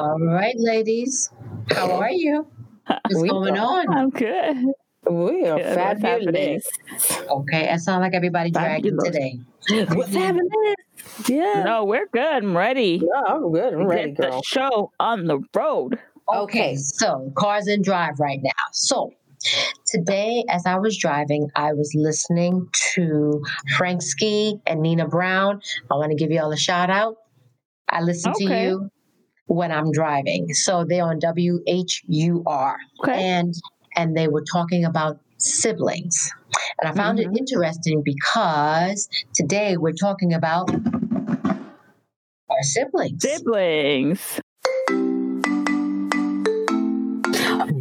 All right, ladies. How are you? What's We going are. on? I'm good. We are Good. What's fabulous. Okay, I sound like everybody dragging today. What's happening? Yeah. No, we're good. I'm ready. No, I'm good. I'm ready, Get the show on the road. Okay, Okay. so cars in drive right now. So today, as I was driving, I was listening to Frank Ski and Nina Brown. I want to give you all a shout out. I listen to you when I'm driving. So they're on WHUR. Okay. and and they were talking about siblings and i found Mhm. it interesting because today we're talking about our siblings Siblings.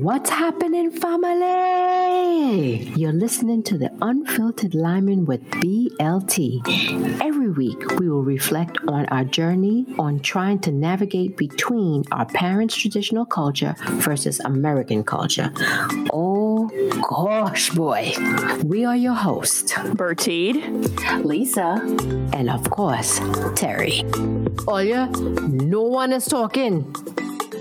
What's happening, family? You're listening to the Unfiltered Lyman with BLT. Every week, we will reflect on our journey on trying to navigate between our parents' traditional culture versus American culture. Oh gosh, boy. We are your hosts, Bertide. Lisa, and of course, Terry. Oya, no one is talking.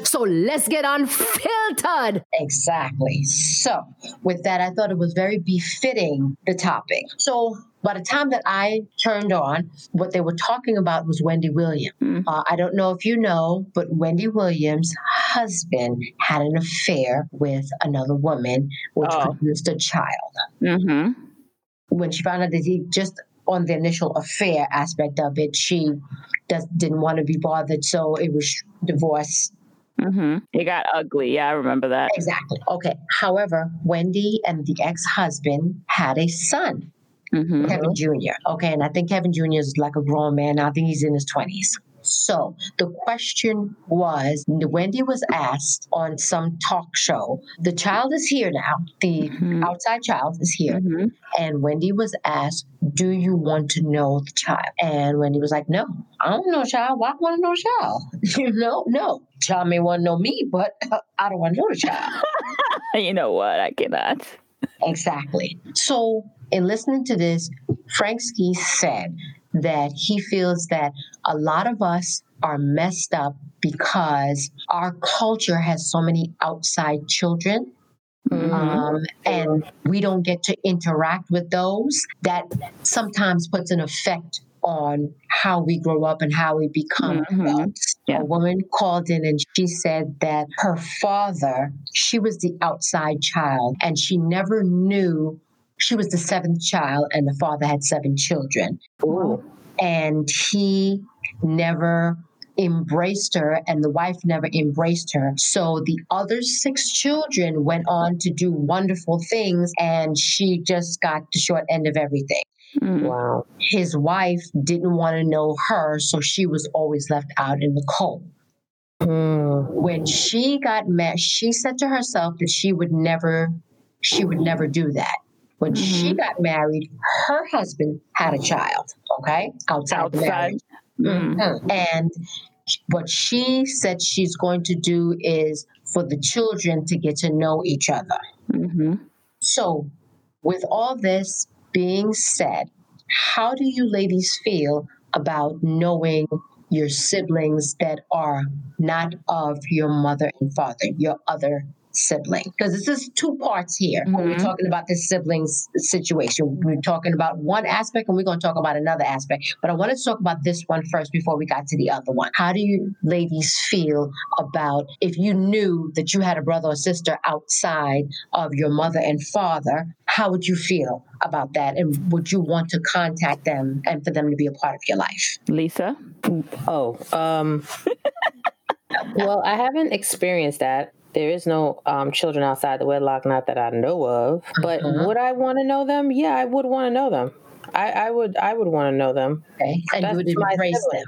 So let's get unfiltered. exactly so with that i thought it was very befitting the topic so by the time that i turned on what they were talking about was wendy williams Mm. uh, i don't know if you know but wendy williams husband had an affair with another woman which Oh. produced a child Mm-hmm. when she found out that he just on the initial affair aspect of it, she does, didn't want to be bothered, so it was divorce. Mm-hmm. It got ugly. Yeah, I remember that. Exactly. Okay. However, Wendy and the ex-husband had a son, Mm-hmm. Kevin Jr. Okay, and I think Kevin Jr. is like a grown man. I think he's in his twenties. So the question was, Wendy was asked on some talk show. The child is here now. The Mhm. outside child is here. Mm-hmm. And Wendy was asked, Do you want to know the child? And Wendy was like, No, I don't know child. Why want to know child? you know, no. Child may want to know me, but I don't want to know the child. You know what? I cannot. exactly. So, in listening to this, Frank Ski said that he feels that a lot of us are messed up because our culture has so many outside children Mhm. um, and we don't get to interact with those, that sometimes puts an effect on how we grow up and how we become Mhm. Yeah. A woman called in and she said that her father, she was the outside child, and she never knew she was the seventh child, and the father had seven children Ooh. and he never embraced her and the wife never embraced her so the other six children went on to do wonderful things and she just got the short end of everything Mm. Wow. his wife didn't want to know her so she was always left out in the cold Mm. when she got met she said to herself that she would never she would never do that when she got married her husband had a child okay outside, the marriage Mm. Mhm. And what she said she's going to do is for the children to get to know each other. Mm-hmm. So, with all this being said, how do you ladies feel about knowing your siblings that are not of your mother and father, your other sibling? Because this is two parts here when we're talking about this siblings situation. We're talking about one aspect and we're going to talk about another aspect. But I wanted to talk about this one first before we got to the other one. How do you ladies feel about if you knew that you had a brother or sister outside of your mother and father? How would you feel about that? And would you want to contact them and for them to be a part of your life? Lisa. Oh, um, well, I haven't experienced that. There is no um, children outside the wedlock, not that I know of. But Mhm. would I want to know them? Yeah, I would want to know them. I, I would. I would want to know them. Okay. And you would embrace them.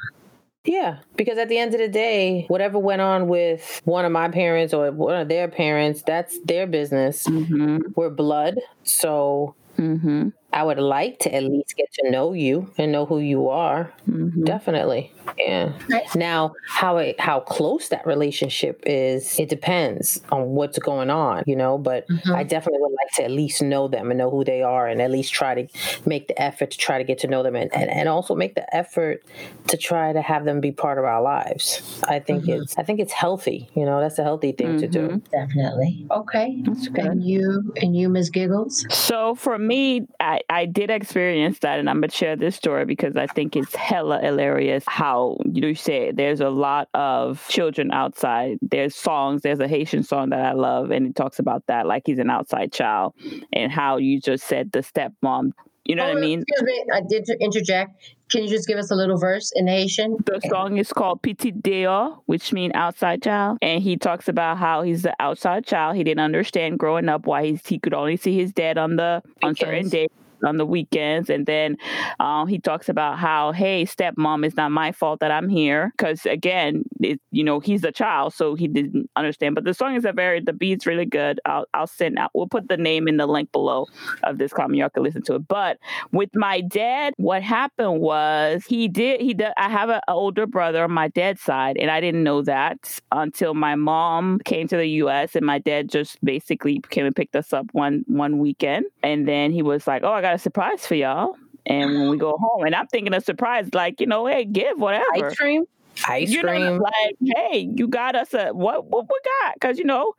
Yeah, because at the end of the day, whatever went on with one of my parents or one of their parents, that's their business. Mm-hmm. We're blood, so Mm-hmm. I would like to at least get to know you and know who you are. Mhm. Definitely. Yeah. Right. Now, how it how close that relationship is, it depends on what's going on, you know, but Mhm. I definitely would like to at least know them and know who they are and at least try to make the effort to try to get to know them and, and, and also make the effort to try to have them be part of our lives. I think Mhm. it's I think it's healthy, you know, that's a healthy thing to do. Mhm. Definitely. Okay. That's good. And you and you, Miss Giggles? So for me, I, I did experience that, and I'm gonna share this story because I think it's hella hilarious how you say there's a lot of children outside. There's songs. There's a Haitian song that I love, and it talks about that, like he's an outside child, and how you just said the stepmom. You know what I Oh, mean? Excuse me, I did interject. Can you just give us a little verse in Haitian? The song is called Pitit Deyò, which means outside child. And he talks about how he's the outside child. He didn't understand growing up why he's, he could only see his dad on the on certain days on the weekends and then um, he talks about how hey stepmom it's not my fault that i'm here because again it, you know he's a child so he didn't understand but the song is a very the beat's really good. I'll, I'll send out we'll put the name in the link below of this comment. Y'all can listen to it. But with my dad what happened was he did he did i have an older brother on my dad's side and i didn't know that until my mom came to the us and my dad just basically came and picked us up one one weekend and then he was like oh i got a surprise for y'all and when we go home and i'm thinking a surprise like you know hey give whatever Ice cream? Ice you know, cream. like, hey, you got us a what? What we got? Because you know,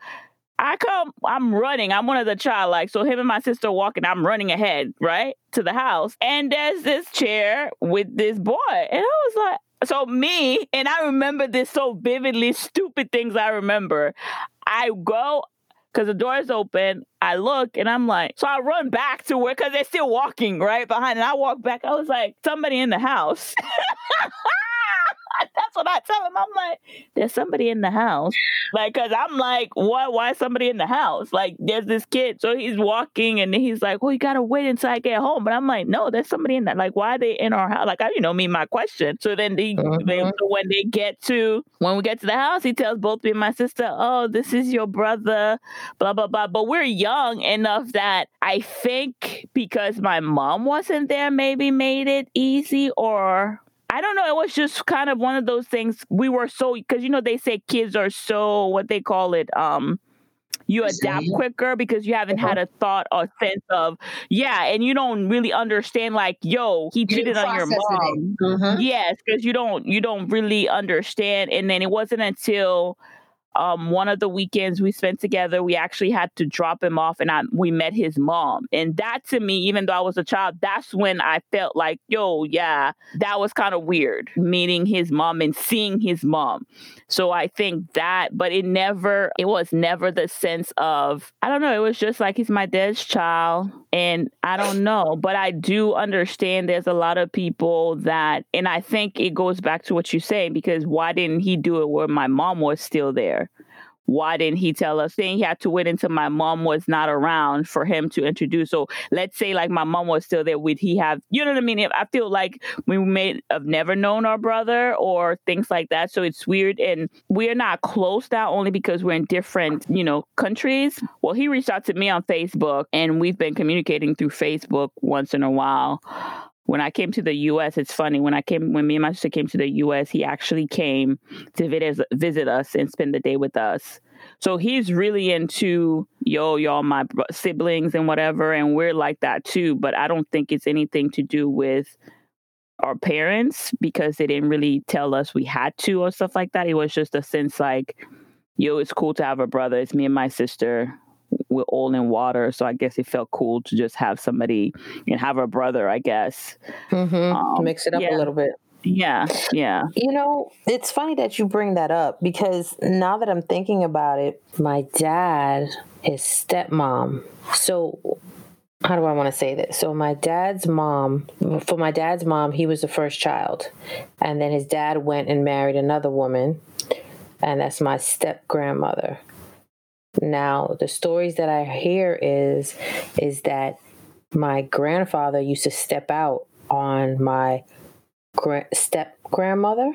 I come, I'm running. I'm one of the child like so. Him and my sister are walking. I'm running ahead, right to the house, and there's this chair with this boy, and I was like. So me and I remember this so vividly. Stupid things I remember. I go because the door is open. I look and I'm like, so I run back to where because they're still walking right behind, and I walk back. I was like, somebody in the house. That's what I tell him. I'm like, there's somebody in the house. Like, cause I'm like, what? Why is somebody in the house? Like, there's this kid. So he's walking and he's like, well, you gotta wait until I get home. But I'm like, no, there's somebody in that. Like, why are they in our house? Like, I, you know, me, my question. So then they, they Mhm. so when they get to when we get to the house, he tells both me and my sister, oh, this is your brother, blah blah blah. But we're young enough that I think because my mom wasn't there, maybe made it easy or I don't know. It was just kind of one of those things. We were so because you know they say kids are so what they call it. Um, you adapt quicker because you haven't had a thought or sense of yeah, and you don't really understand like yo, he cheated on your mom. Mhm. Yes, because you don't you don't really understand. And then it wasn't until um one of the weekends we spent together, we actually had to drop him off and I we met his mom. And that to me, even though I was a child, that's when I felt like, yo, yeah, that was kind of weird, meeting his mom and seeing his mom. So I think that, but it never, it was never the sense of, I don't know, it was just like he's my dad's child. And I don't know, but I do understand there's a lot of people that, and I think it goes back to what you say, because why didn't he do it where my mom was still there? Why didn't he tell us? Saying he had to wait until my mom was not around for him to introduce. So let's say like my mom was still there, would he have? You know what I mean? I feel like we may have never known our brother or things like that. So it's weird, and we're not close now only because we're in different, you know, countries. Well, he reached out to me on Facebook, and we've been communicating through Facebook once in a while. When I came to the U.S., it's funny. When I came, when me and my sister came to the U.S., he actually came to visit visit us and spend the day with us. So he's really into yo, y'all, my siblings and whatever, and we're like that too. But I don't think it's anything to do with our parents because they didn't really tell us we had to or stuff like that. It was just a sense like, yo, it's cool to have a brother. It's me and my sister. We're all in water, so I guess it felt cool to just have somebody and have a brother. I guess. Mhm. Um, Mix it up yeah. a little bit. Yeah, yeah. You know, it's funny that you bring that up because now that I'm thinking about it, my dad, his stepmom. So, how do I want to say this? So, my dad's mom, for my dad's mom, he was the first child. And then his dad went and married another woman. And that's my step grandmother. Now, the stories that I hear is is that my grandfather used to step out on my gra- step grandmother,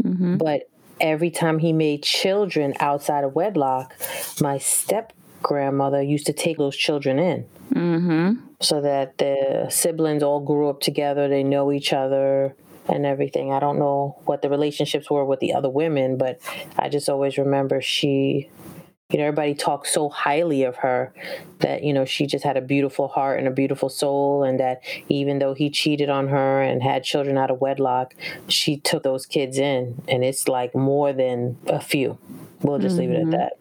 hmm but every time he made children outside of wedlock, my step grandmother used to take those children in. hmm so that the siblings all grew up together. They know each other and everything. I don't know what the relationships were with the other women, but I just always remember she you know everybody talks so highly of her that you know she just had a beautiful heart and a beautiful soul and that even though he cheated on her and had children out of wedlock she took those kids in and it's like more than a few we'll just mm-hmm. leave it at mm-hmm. that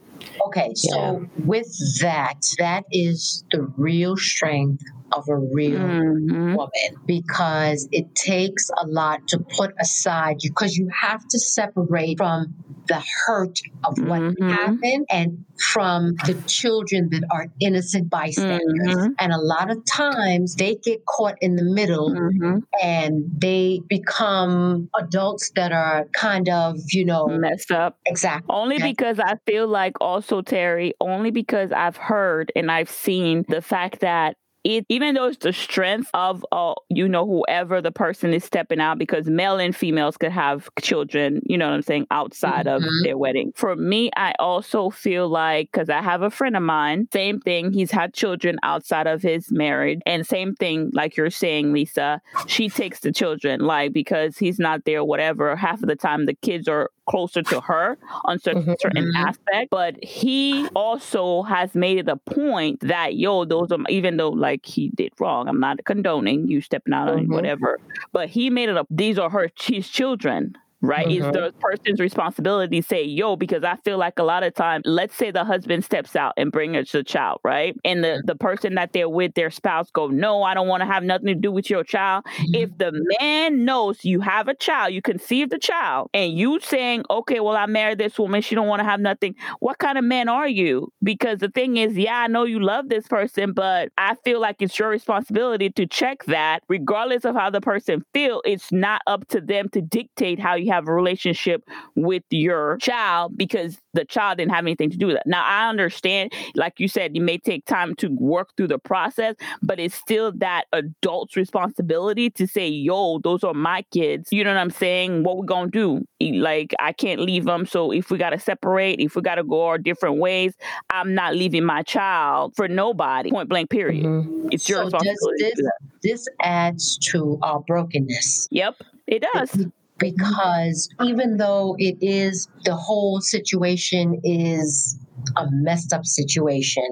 okay so yeah. with that that is the real strength of a real mm-hmm. woman because it takes a lot to put aside because you have to separate from the hurt of what mm-hmm. happened and from the children that are innocent bystanders. Mm-hmm. And a lot of times they get caught in the middle mm-hmm. and they become adults that are kind of, you know, messed up. Exactly. Only okay. because I feel like also, Terry, only because I've heard and I've seen the fact that it even though it's the strength of uh, you know whoever the person is stepping out because male and females could have children you know what i'm saying outside mm-hmm. of their wedding for me i also feel like because i have a friend of mine same thing he's had children outside of his marriage and same thing like you're saying lisa she takes the children like because he's not there whatever half of the time the kids are closer to her on certain, mm-hmm. certain mm-hmm. aspects. But he also has made it a point that, yo, those are, even though like he did wrong, I'm not condoning you stepping out mm-hmm. on whatever, but he made it up. These are her, his children right? Mm-hmm. It's the person's responsibility to say, yo, because I feel like a lot of time, let's say the husband steps out and brings the child, right? And the, the person that they're with, their spouse, go, no, I don't want to have nothing to do with your child. Mm-hmm. If the man knows you have a child, you conceived a child, and you saying, okay, well, I married this woman, she don't want to have nothing. What kind of man are you? Because the thing is, yeah, I know you love this person, but I feel like it's your responsibility to check that, regardless of how the person feel. It's not up to them to dictate how you have a relationship with your child because the child didn't have anything to do with it. Now, I understand, like you said, you may take time to work through the process, but it's still that adult's responsibility to say, yo, those are my kids. You know what I'm saying? What we gonna do? Like, I can't leave them. So if we gotta separate, if we gotta go our different ways, I'm not leaving my child for nobody. Point blank, period. Mm-hmm. It's your so responsibility. This, this adds to our brokenness. Yep, it does because even though it is the whole situation is a messed up situation.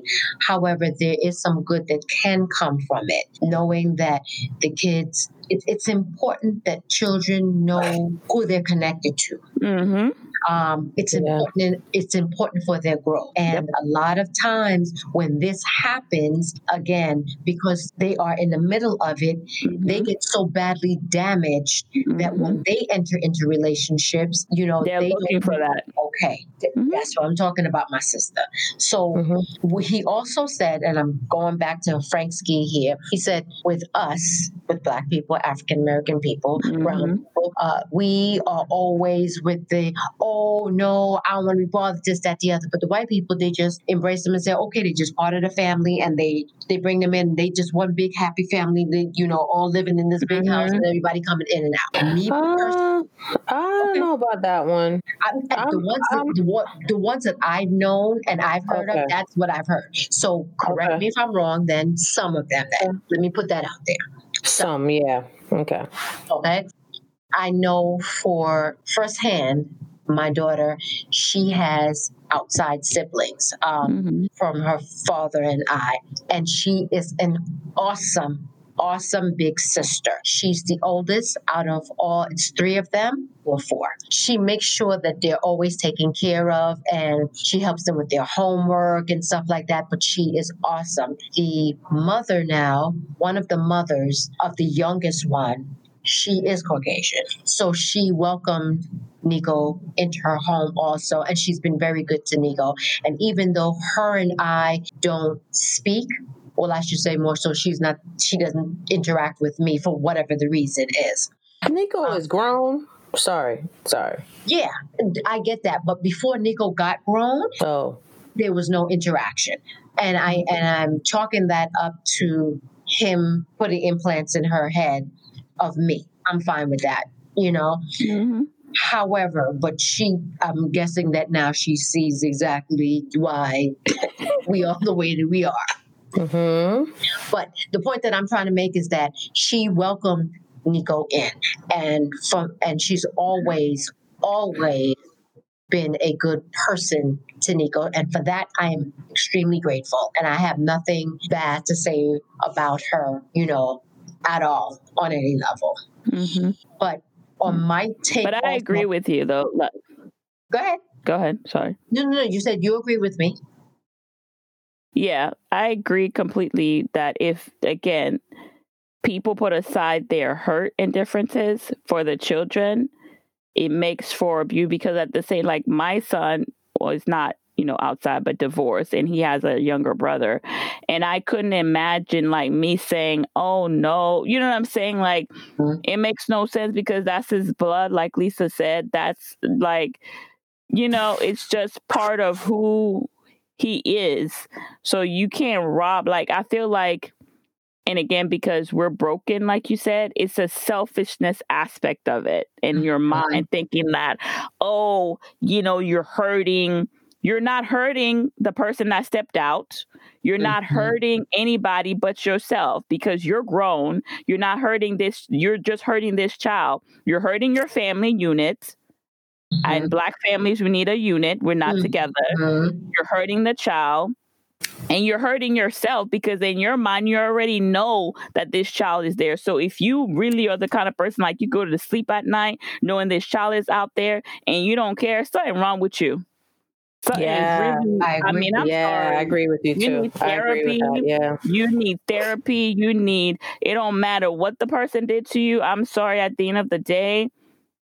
However, there is some good that can come from it, knowing that the kids, it, it's important that children know who they're connected to. Mm-hmm um, it's yeah. important. It's important for their growth. And yep. a lot of times when this happens, again, because they are in the middle of it, mm-hmm. they get so badly damaged mm-hmm. that when mm-hmm. they enter into relationships, you know, they're they looking for that. Okay, mm-hmm. that's what I'm talking about, my sister. So mm-hmm. he also said, and I'm going back to Frank Ski here. He said, with us, with Black people, African American people, brown mm-hmm. people, uh, we are always with the oh no, I don't want to be bothered, this, that, the other. But the white people, they just embrace them and say, okay, they just part of the family and they they bring them in. They just one big happy family, they, you know, all living in this big mm-hmm. house and everybody coming in and out. Me uh, I don't okay. know about that one. I, the ones that, the, the, ones that I've known and I've heard okay. of, that's what I've heard. So correct okay. me if I'm wrong, then some of them then. Let me put that out there. Some, yeah. Okay. Okay. I know for firsthand my daughter, she has outside siblings um, mm-hmm. from her father and I, and she is an awesome, awesome big sister. She's the oldest out of all, it's three of them or four. She makes sure that they're always taken care of and she helps them with their homework and stuff like that. But she is awesome. The mother now, one of the mothers of the youngest one, she is Caucasian. So she welcomed Nico into her home also, and she's been very good to Nico. And even though her and I don't speak, well, I should say more so, she's not, she doesn't interact with me for whatever the reason is. Nico um, is grown. Sorry, sorry. Yeah, I get that. But before Nico got grown, oh, there was no interaction, and I and I'm chalking that up to him putting implants in her head of me. I'm fine with that, you know. Mm-hmm. However, but she, I'm guessing that now she sees exactly why we are the way that we are. Mm-hmm. But the point that I'm trying to make is that she welcomed Nico in, and from and she's always, always been a good person to Nico, and for that I am extremely grateful. And I have nothing bad to say about her, you know, at all on any level. Mm-hmm. But on my take, But I agree my- with you though. Look, Go ahead. Go ahead. Sorry. No, no, no. You said you agree with me. Yeah, I agree completely that if, again, people put aside their hurt and differences for the children, it makes for abuse because at the same, like my son was not, you know, outside but divorced and he has a younger brother. And I couldn't imagine like me saying, oh no, you know what I'm saying? Like, Mhm. it makes no sense because that's his blood, like Lisa said. That's like, you know, it's just part of who he is. So you can't rob. Like I feel like, and again, because we're broken, like you said, it's a selfishness aspect of it in your mind, thinking that, oh, you know, you're hurting. You're not hurting the person that stepped out. You're not Mhm. hurting anybody but yourself because you're grown. You're not hurting this. You're just hurting this child. You're hurting your family unit. And black families, we need a unit. We're not Mhm. together you're hurting the child and you're hurting yourself because in your mind you already know that this child is there so if you really are the kind of person like you go to sleep at night knowing this child is out there and you don't care something wrong with you something Yeah, really, I I, agree. mean i'm yeah, sorry I agree with you You too. need I agree with that. therapy. Yeah. you need therapy you need it don't matter what the person did to you i'm sorry at the end of the day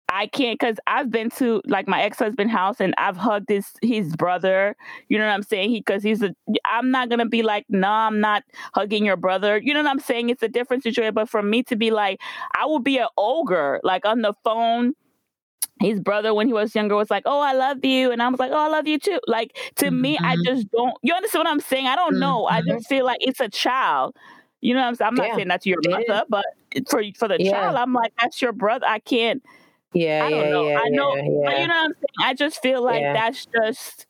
I can't because I've been to like my ex husband house and I've hugged his his brother. You know what I'm saying? He because he's a. I'm not gonna be like, no, I'm not hugging your brother. You know what I'm saying? It's a different situation. But for me to be like, I will be an ogre like on the phone. His brother, when he was younger, was like, "Oh, I love you," and I was like, "Oh, I love you too." Like to me, I Mhm. just don't. You understand what I'm saying? I don't know. I Mhm. just feel like it's a child. You know what I'm saying? I'm not saying that to your brother, but for for the Yeah. child, I'm like, that's your brother. I can't. Yeah, I don't yeah, know. yeah, I know, yeah, but you know what I'm saying. I just feel like Yeah. that's just.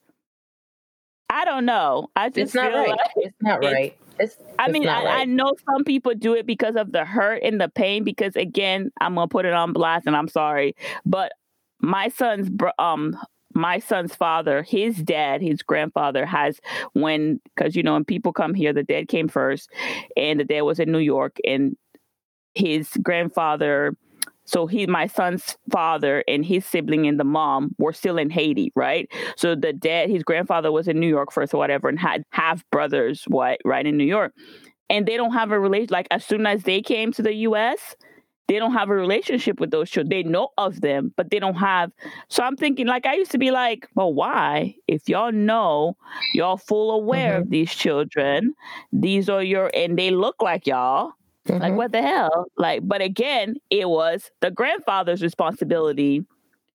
I don't know. I just it's not feel right. like It's not right. It's, I mean, I, I know some people do it because of the hurt and the pain. Because again, I'm gonna put it on blast, and I'm sorry, but my son's um my son's father, his dad, his grandfather has when because you know when people come here, the dad came first, and the dad was in New York, and his grandfather. So he, my son's father, and his sibling and the mom were still in Haiti, right? So the dad, his grandfather was in New York first or whatever, and had half brothers, what, right in New York, and they don't have a relation. Like as soon as they came to the U.S., they don't have a relationship with those children. They know of them, but they don't have. So I'm thinking, like I used to be like, well, why? If y'all know, y'all full aware of these children, these are your, and they look like y'all. Like Mhm. what the hell? Like, but again, it was the grandfather's responsibility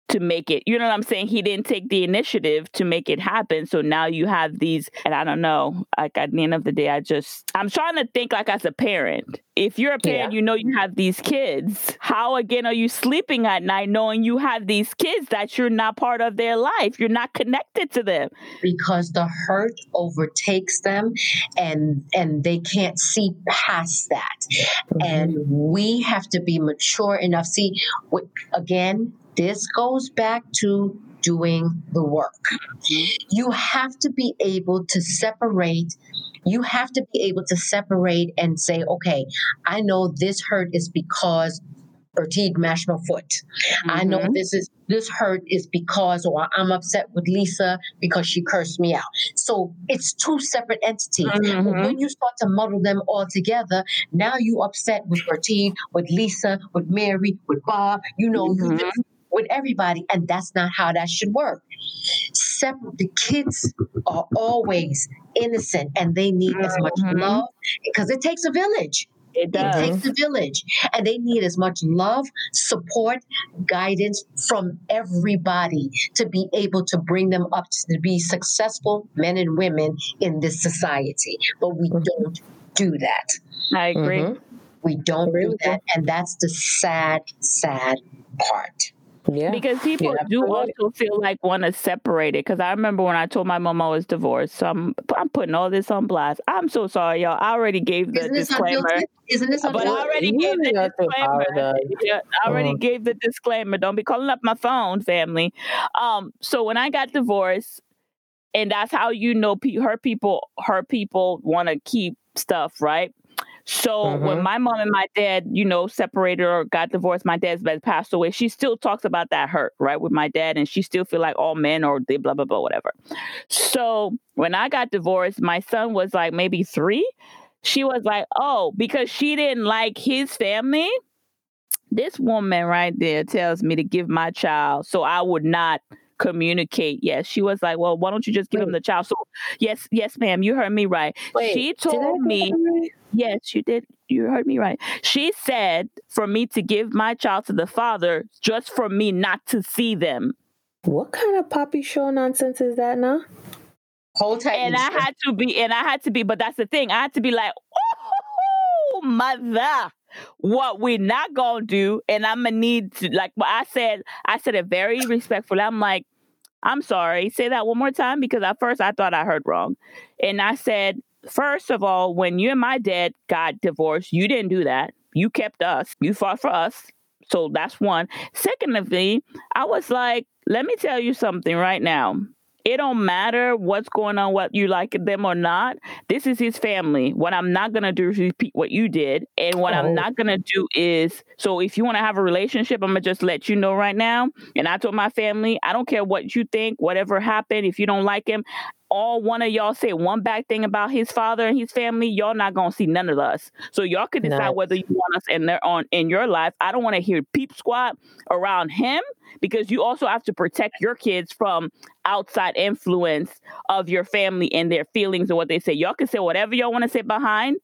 to make it. You know what I'm saying? He didn't take the initiative to make it happen. So now you have these, and I don't know. Like at the end of the day, I just I'm trying to think like as a parent. If you're a parent, you know you have these kids. How again are you sleeping at night knowing you have these kids that you're not part of their life? You're not connected to them. because the hurt overtakes them and and they can't see past that and mm-hmm. we have to be mature enough see again this goes back to doing the work you have to be able to separate you have to be able to separate and say okay i know this hurt is because Bertie mashed my foot. I know Mhm. this is this hurt is because or I'm upset with Lisa because she cursed me out. So it's two separate entities. But Mhm. when you start to muddle them all together, now you upset with Bertine, with Lisa, with Mary, with Bob, you know, you Mhm. just- with everybody. And that's not how that should work. Separate the kids are always innocent and they need as much Mhm. love because it takes a village. It does. It takes a village, and they need as much love, support, guidance from everybody to be able to bring them up to be successful men and women in this society. But we Mhm. don't do that. I agree. Mhm. We don't do that, and that's the sad, sad part. Yeah. Because people Yeah, do absolutely. also feel like want to separate it. Because I remember when I told my mom I was divorced. So I'm I'm putting all this on blast. I'm so sorry, y'all. I already gave the Isn't this disclaimer. unfiltered? Isn't this But I already gave the don't have to disclaimer. Yeah, I already Uh-huh. gave the disclaimer. Don't be calling up my phone, family. Um, so when I got divorced, and that's how you know pe- her people, her people want to keep stuff, right? So when Mhm. my mom and my dad, you know, separated or got divorced, my dad's been passed away. She still talks about that hurt, right, with my dad, and she still feel like all men or they blah blah blah whatever. So when I got divorced, my son was like maybe three. She was like, oh, because she didn't like his family. This woman right there tells me to give my child so I would not communicate. Yes, she was like, well, why don't you just give him the child? So, yes, yes, ma'am, you heard me right. Wait, she told get me, right? yes, you did. You heard me right. She said for me to give my child to the father just for me not to see them. What kind of poppy show nonsense is that now? Hold tight. and I had to be, and I had to be, but that's the thing. I had to be like, oh, mother, what we're not gonna do, and I'm gonna need to, like, what I said, I said it very respectfully. I'm like, I'm sorry, say that one more time because at first I thought I heard wrong, and I said, first of all, when you and my dad got divorced, you didn't do that. You kept us. You fought for us. So that's one. Secondly, I was like, let me tell you something right now it don't matter what's going on, what you like them or not. This is his family. What I'm not gonna do is repeat what you did, and what Oh. I'm not gonna do is so if you want to have a relationship, I'm gonna just let you know right now. And I told my family, I don't care what you think, whatever happened. If you don't like him, all one of y'all say one bad thing about his father and his family, y'all not gonna see none of us. So y'all can decide Nice. whether you want us in there on in your life. I don't want to hear peep squat around him because you also have to protect your kids from outside influence of your family and their feelings and what they say. Y'all can say whatever y'all want to say behind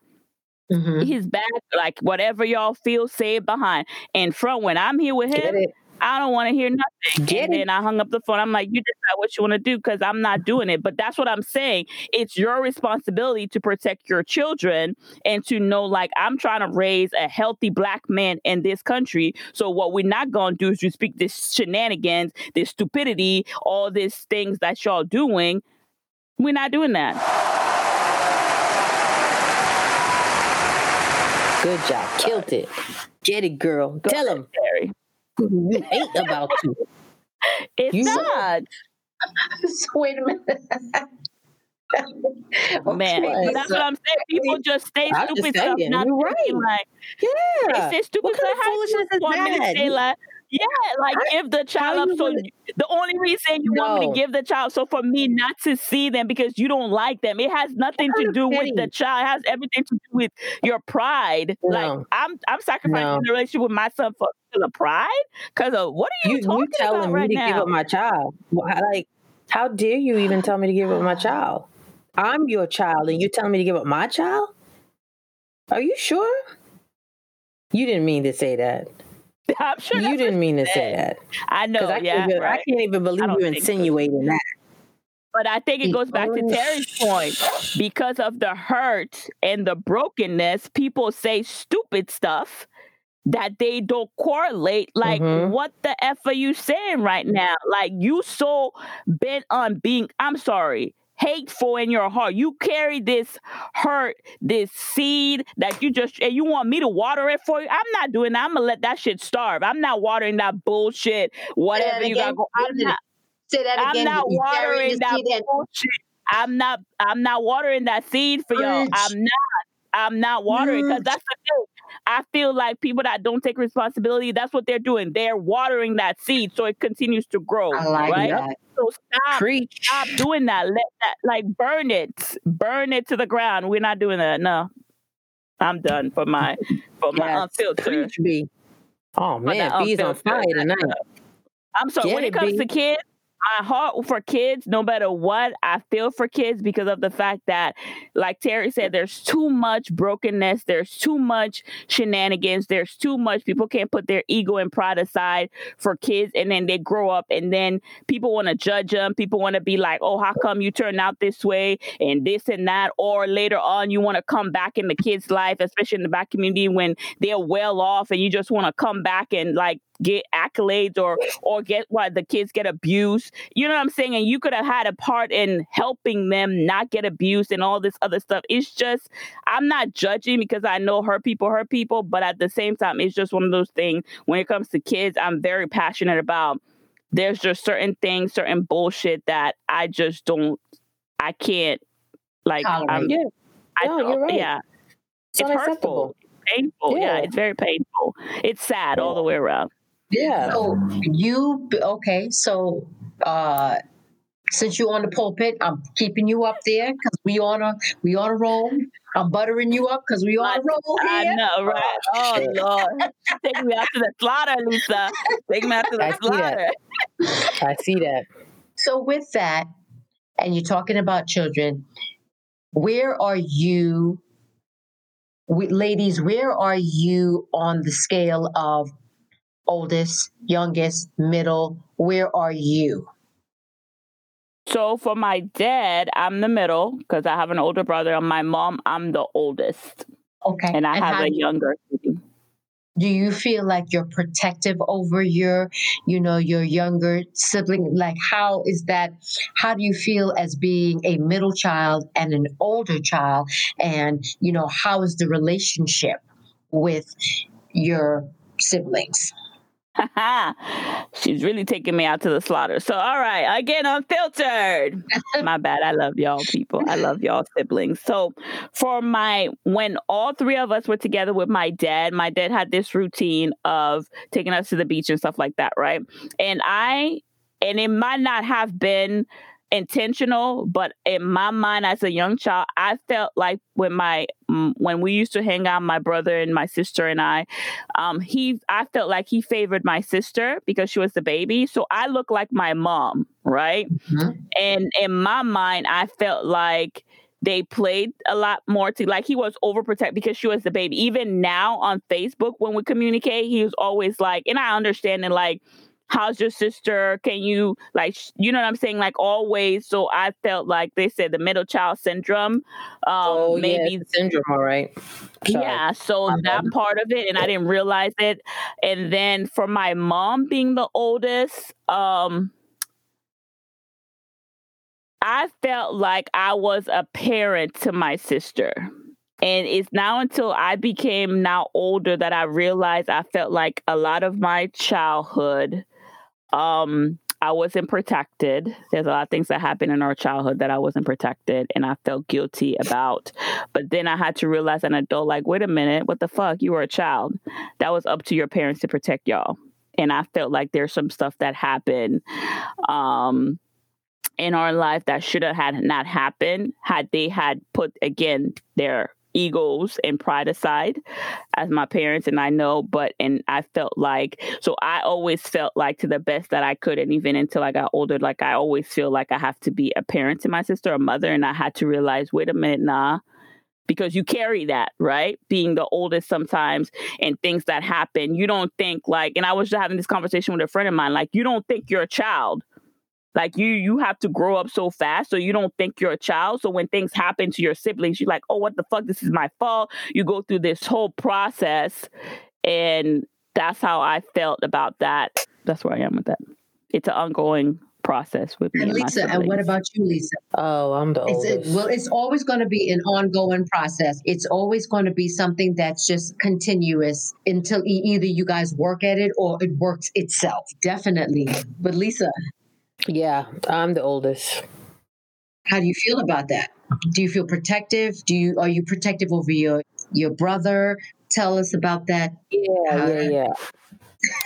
Mhm. his back, like whatever y'all feel, say it behind. And front, when I'm here with him? I don't want to hear nothing. Get and it? then I hung up the phone. I'm like, you decide what you want to do because I'm not doing it. But that's what I'm saying. It's your responsibility to protect your children and to know, like, I'm trying to raise a healthy black man in this country. So what we're not gonna do is just speak this shenanigans, this stupidity, all these things that y'all doing. We're not doing that. Good job. Killed it. Get it, girl. Go Tell him Terry. You ain't about to. It's You- not. so wait a minute. Man, Okay, but that's so- what I'm saying. People just say I'm just stupid stuff, not you're right. like Yeah. they say stupid What kind stuff. of How foolishness is want me to that? like, yeah, like give the child up. So the only reason you want me to give the child, so for me not to see them because you don't like them, it has nothing to do with the child. It has everything to do with your pride. Like I'm, I'm sacrificing No. the relationship with my son for the pride because of what are you, You talking you telling about me right to now? give up my child? Like, how dare you even tell me to give up my child? I'm your child, and you telling me to give up my child? Are you sure? You didn't mean to say that. I'm sure You didn't mean to say that. I know, I, yeah, can't even, I can't even believe you think so. insinuating that. But I think it goes back to Terry's point. Because of the hurt and the brokenness, people say stupid stuff that they don't correlate. Like, Mhm. what the F are you saying right now? Like, you so bent on being, I'm sorry, hateful in your heart. You carry this hurt, this seed that you just, and you want me to water it for you? I'm not doing that. I'm going to let that shit starve. I'm not watering that bullshit, whatever you got go. I'm not. Say that I'm again. not watering that bullshit. I'm not. I'm not watering that seed for y'all. I'm not. I'm not watering because that's the thing. I feel like people that don't take responsibility, that's what they're doing. They're watering that seed so it continues to grow. I like right? that. So stop. Preach. Stop doing that. Let that like burn it. Burn it to the ground. We're not doing that. No. I'm done for my for my Yes. unfiltered. Preach, B. Oh man, that B's on fire tonight. I'm sorry. Get when it, it comes B. to kids, my heart for kids, no matter what, I feel for kids because of the fact that, like Terry said, there's too much brokenness, there's too much shenanigans, there's too much. People can't put their ego and pride aside for kids, and then they grow up, and then people want to judge them. People want to be like, "Oh, how come you turned out this way?" and this and that. Or later on, you want to come back in the kid's life, especially in the black community when they're well off, and you just want to come back and like get accolades or or get what the kids get abused. You know what I'm saying? And you could have had a part in helping them not get abused and all this other stuff. It's just I'm not judging because I know hurt people hurt people, but at the same time, it's just one of those things. When it comes to kids, I'm very passionate about. There's just certain things, certain bullshit that I just don't, I can't like. I'm, Yeah. I No, don't, you're right. yeah. It's It's hurtful. Painful. Yeah. Yeah. it's very painful. It's sad all the way around. Yeah. So you okay? So uh since you're on the pulpit, I'm keeping you up there because we on a we on a roll. I'm buttering you up because we on a roll here. I know, right? Oh. Lord, take me out to the slaughter, Lisa. Take me out to I the see slaughter. I see that. So with that, and you're talking about children, where are you, we, ladies? Where are you on the scale of oldest, youngest, middle? Where are you? So for my dad, I'm the middle because I have an older brother. And my mom, I'm the oldest, Okay, and I have a younger. do you feel like you're protective over your you know your younger sibling like how is that how do you feel as being a middle child and an older child and you know how is the relationship with your siblings She's really taking me out to the slaughter. So, all right, again, unfiltered. my bad. I love y'all people. I love y'all siblings. So, for my, when all three of us were together with my dad, my dad had this routine of taking us to the beach and stuff like that, right? And I, and it might not have been intentional but in my mind as a young child i felt like when my when we used to hang out my brother and my sister and i um he i felt like he favored my sister because she was the baby. So i look like my mom right? Mhm. and in my mind i felt like they played a lot more to like he was overprotected because she was the baby. Even now on facebook when we communicate he was always like and i understand and like how's your sister can you like sh- you know what i'm saying like always so i felt like they said the middle child syndrome um oh, yeah, maybe a syndrome, all right. Sorry. yeah, so that part of it, and I didn't realize it. And then for my mom being the oldest, um, I felt like I was a parent to my sister. And it's now until I became now older that I realized I felt like a lot of my childhood, um, I wasn't protected. There's a lot of things that happened in our childhood that I wasn't protected, and I felt guilty about. But then I had to realize an adult, like, wait a minute, what the fuck? You were a child. That was up to your parents to protect y'all. And I felt like there's some stuff that happened um, in our life that should have had not happened had they had put again their egos and pride aside as my parents and I know but and I felt like so I always felt like to the best that I could and even until I got older like I always feel like I have to be a parent to my sister a mother and I had to realize wait a minute nah because you carry that right? Being the oldest sometimes and things that happen you don't think like and I was just having this conversation with a friend of mine like you don't think you're a child like you you have to grow up so fast so you don't think you're a child so when things happen to your siblings you're like oh what the fuck this is my fault you go through this whole process and that's how i felt about that that's where i am with that it's an ongoing process with me and and, my lisa and what about you lisa Oh, I'm the It's, it, oldest. well, it's always going to be an ongoing process. It's always going to be something that's just continuous until e- either you guys work at it or it works itself. Definitely. But Lisa, yeah, I'm the oldest. how do you feel about that? Do you feel protective? Do you are you protective over your your brother? Tell us about that. Yeah, How- yeah, yeah.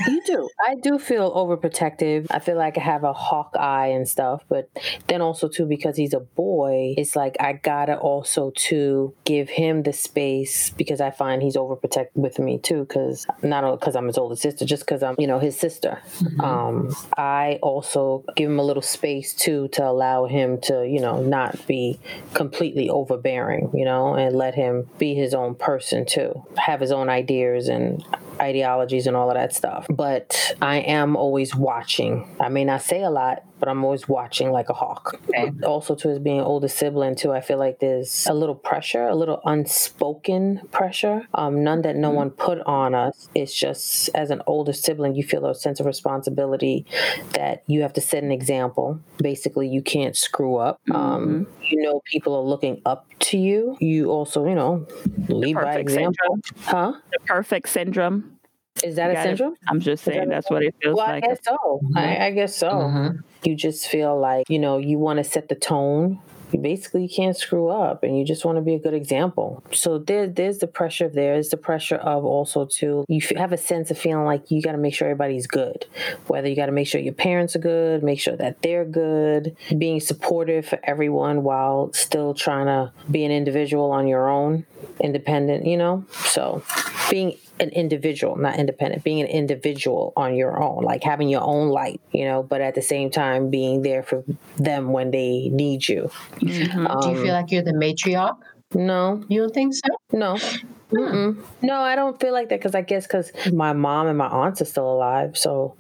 You do. I do feel overprotective. I feel like I have a hawk eye and stuff, but then also too because he's a boy, it's like I gotta also to give him the space because I find he's overprotected with me too. Because not only because I'm his older sister, just because I'm you know his sister. Um, I also give him a little space too to allow him to you know not be completely overbearing, you know, and let him be his own person too, have his own ideas and ideologies and all of that stuff. But I am always watching. I may not say a lot, but I'm always watching like a hawk. Also, to his being older sibling too, I feel like there's a little pressure, a little unspoken pressure, um, none that no one put on us. It's just as an older sibling, you feel a sense of responsibility that you have to set an example. Basically, you can't screw up. Um, you know, people are looking up to you. You also, you know, lead by example. syndrome. Huh? The perfect syndrome. Is that You a gotta- syndrome? I'm just saying that's what it feels Well, like. I guess so. I, I guess so. Mhm. You just feel like, you know, you want to set the tone. You basically you can't screw up and you just want to be a good example. So there, there's the pressure there's the pressure of also to you have a sense of feeling like you got to make sure everybody's good. Whether you got to make sure your parents are good, make sure that they're good, being supportive for everyone while still trying to be an individual on your own, independent, you know? So being an individual, not independent, being an individual on your own, like having your own light, you know, but at the same time being there for them when they need you. Mhm. Do you feel like you're the matriarch? No, You don't think so? no. Mm-mm. No, I don't feel like that because I guess because my mom and my aunts are still alive. So,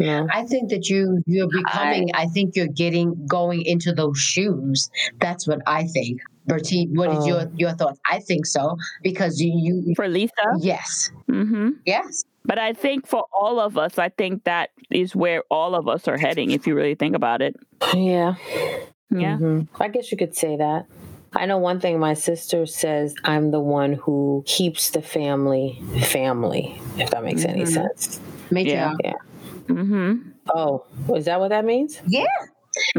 no. I think that you you're becoming. I, think you're getting going into those shoes. That's what I think. Bertie, what is Oh. your your thoughts? I think so because you you For Lisa. yes hmm yes But I think for all of us, I think that is where all of us are heading. If you really think about it. Yeah. Yeah. Mhm. I guess you could say that. I know one thing my sister says I'm the one who keeps the family family, if that makes any Mhm. sense. matriarch. Yeah. Hmm Oh, is that what that means? Yeah.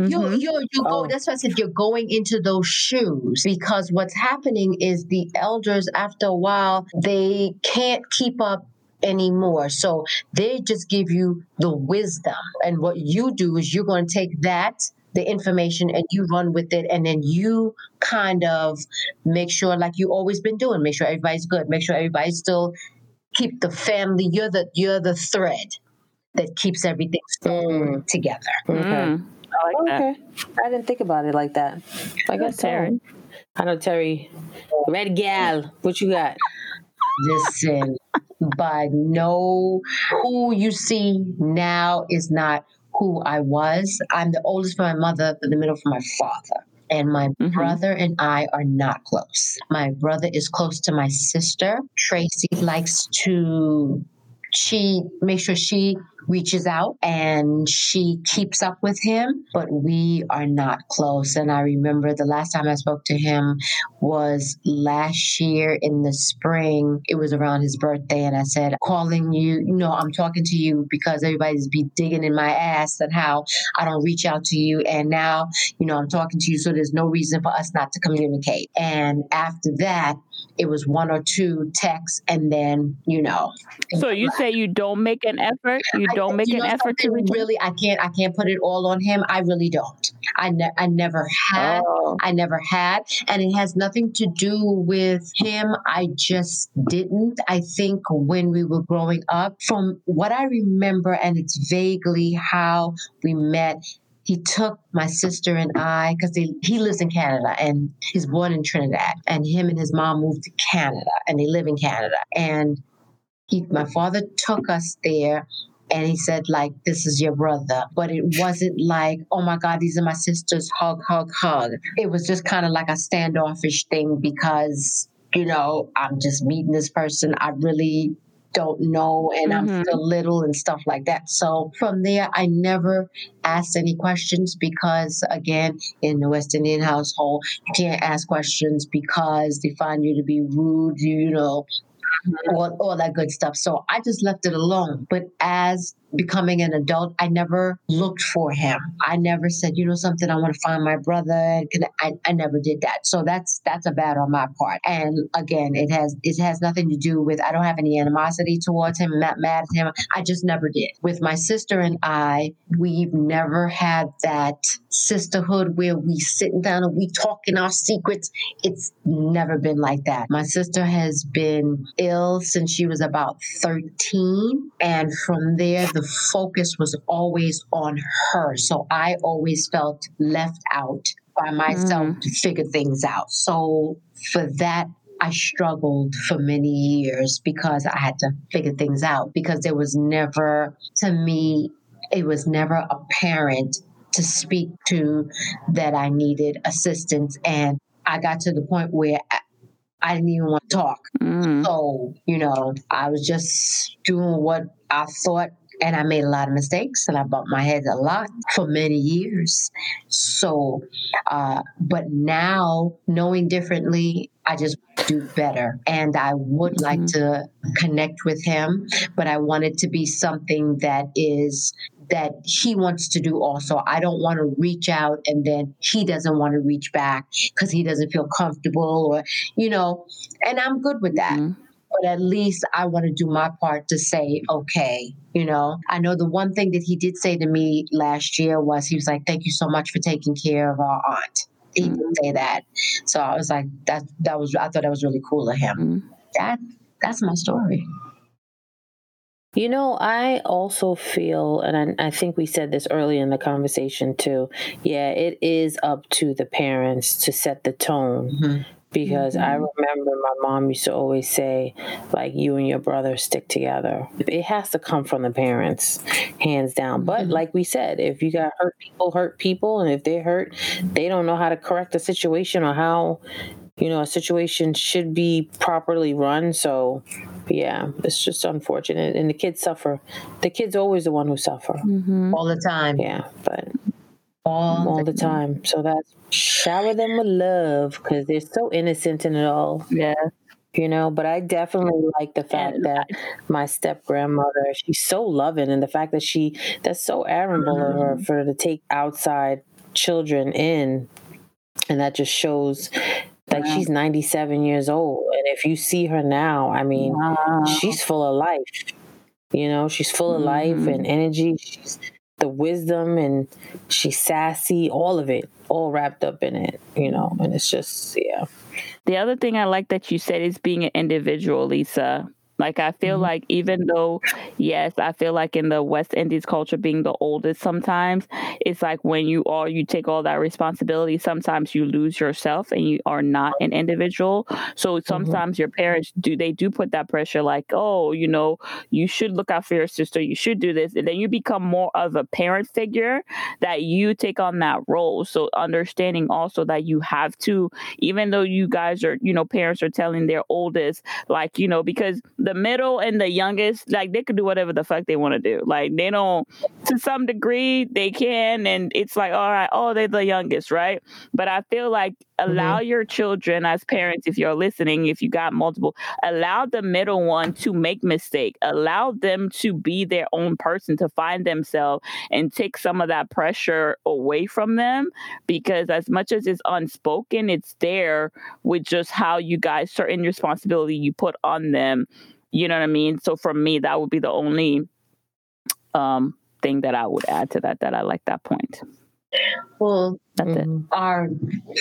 You hmm you you go. Oh. That's why I said you're going into those shoes because what's happening is the elders after a while they can't keep up anymore. So they just give you the wisdom, and what you do is you're going to take that the information and you run with it and then you kind of make sure like you always been doing make sure everybody's good make sure everybody's still keep the family you're the you're the thread that keeps everything Mm. together Okay. Mm. I like that. I didn't think about it like that. I guess so. Terry. I know Terry. Red gal, what you got? listen, but no, who you see now is not who I was. I'm the oldest for my mother, but the middle for my father. And my Mhm. brother and I are not close. My brother is close to my sister. Tracy likes to, she makes sure she reaches out and she keeps up with him, but we are not close. And I remember the last time I spoke to him was last year in the spring. It was around his birthday, and I said, Calling you, you know, I'm talking to you because everybody's be digging in my ass and how I don't reach out to you. And now, you know, I'm talking to you, so there's no reason for us not to communicate. And after that, it was one or two texts, and then, you know. So you say you don't make an effort? You I- don't make you an effort to something reach out? really i can't i can't put it all on him i really don't i, ne- I never had Oh. I never had. And it has nothing to do with him. I just didn't. I think when we were growing up, from what I remember, and it's vaguely how we met. He took my sister and I, because he he lives in Canada and he's born in Trinidad. And him and his mom moved to Canada and they live in Canada. And he, my father took us there and he said like this is your brother but it wasn't like oh my god these are my sisters hug hug hug it was just kind of like a standoffish thing because you know i'm just meeting this person i really don't know and i'm Mhm. still little and stuff like that so from there i never asked any questions because again in the west indian household you can't ask questions because they find you to be rude you know all, all that good stuff. So I just left it alone. But as becoming an adult, I never looked for him. I never said, you know, something. I want to find my brother. And I, I never did that. So that's that's a bad on my part. And again, it has it has nothing to do with I don't have any animosity towards him. I'm not mad at him. I just never did. With my sister and I, we've never had that sisterhood where we sitting down and we talking our secrets. It's never been like that. My sister has been ill since she was about 13. And from there, the focus was always on her. So I always felt left out by myself to figure things out. So for that, I struggled for many years because I had to figure things out because there was never, to me, it was never apparent to speak to that I needed assistance. And I got to the point where I, I didn't even want to talk. Mm. So, you know, I was just doing what I thought and I made a lot of mistakes and I bumped my head a lot for many years. So, uh, but now knowing differently, I just do better. And I would like Mm-hmm. to connect with him, but I want it to be something that is that he wants to do also. I don't want to reach out and then he doesn't want to reach back because he doesn't feel comfortable or, you know, and I'm good with that Mhm. But at least I want to do my part to say, okay, you know. I know the one thing that he did say to me last year was he was like, thank you so much for taking care of our aunt. He didn't say that. So I was like, that that was I thought that was really cool of him. Mhm. That that's my story. You know, I also feel, and I, I think we said this early in the conversation too. Yeah, it is up to the parents to set the tone Mhm. Because I remember my mom used to always say, like, you and your brother stick together. It has to come from the parents, hands down. But like we said, if you got hurt people, hurt people, and if they're hurt, they don't know how to correct the situation or how, you know, a situation should be properly run. So, yeah, it's just unfortunate. And the kids suffer. The kid's always the one who suffer. Mhm. All the time. Yeah, but All, all the time. So that's shower them with love because they're so innocent in it all. Yeah. you know but i definitely like the fact And that my step grandmother she's so loving and the fact that she that's so admirable of her for her to take outside children in and that just shows like she's 97 years old and if you see her now i mean Wow. she's full of life you know she's full of life Mhm. and energy she's the wisdom and she's sassy all of it all wrapped up in it you know and it's just yeah The other thing I like that you said is being an individual, Lisa. Like I feel Mhm. like even though, yes, I feel like in the West Indies culture, being the oldest, sometimes it's like when you are you take all that responsibility. Sometimes you lose yourself and you are not an individual. So sometimes your parents do they do put that pressure, like, oh, you know, you should look out for your sister, you should do this, and then you become more of a parent figure that you take on that role. So understanding also that you have to even though you guys are, you know, parents are telling their oldest, like, you know, because the middle and the youngest, like, they could do whatever the fuck they want to do. Like, they don't, to some degree, they can. And it's like, all right, oh, they're the youngest, right? But I feel like mm-hmm. allow your children as parents, if you're listening, if you got multiple, allow the middle one to make mistake. Allow them to be their own person, to find themselves and take some of that pressure away from them because as much as it's unspoken, it's there with just how you guys certain responsibility you put on them. You know what I mean? So for me, that would be the only um thing that I would add to that that I like that point. Well, That's it. Mhm. our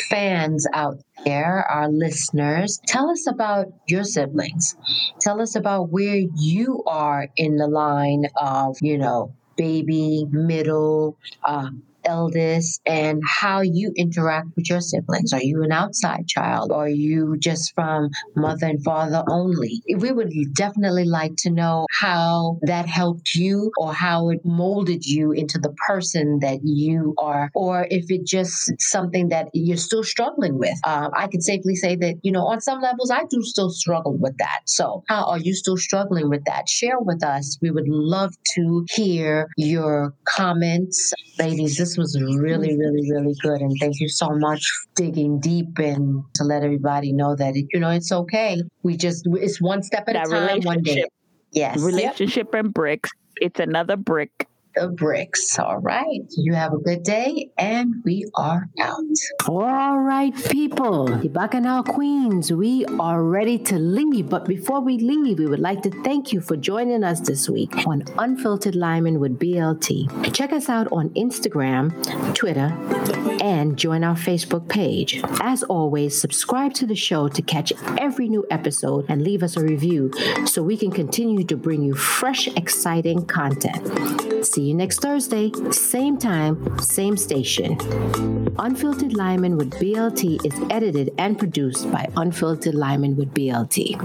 fans out there, our listeners, tell us about your siblings. Tell us about where you are in the line of, you know, baby, middle, uh, eldest, and how you interact with your siblings. Are you an outside child? Or are you just from mother and father only? We would definitely like to know how that helped you or how it molded you into the person that you are, or if it's just something that you're still struggling with. Um, I can safely say that, you know, on some levels, I do still struggle with that. So, how are you still struggling with that? Share with us. We would love to hear your comments. Ladies, this was really, really, really good. And thank you so much for digging deep and to let everybody know that, it, you know, it's okay. We just, it's one step at That a time, one day. relationship. Yes. Relationship and bricks. It's another brick. The bricks. All right. You have a good day, and we are out. All right, people, the Bacchanal Queens, we are ready to leave. But before we leave, we would like to thank you for joining us this week on Unfiltered Liming with BLT. Check us out on Instagram, Twitter, and join our Facebook page. As always, subscribe to the show to catch every new episode and leave us a review so we can continue to bring you fresh, exciting content. See you next Thursday, same time, same station. Unfiltered Liming with BLT is edited and produced by Unfiltered Liming with BLT.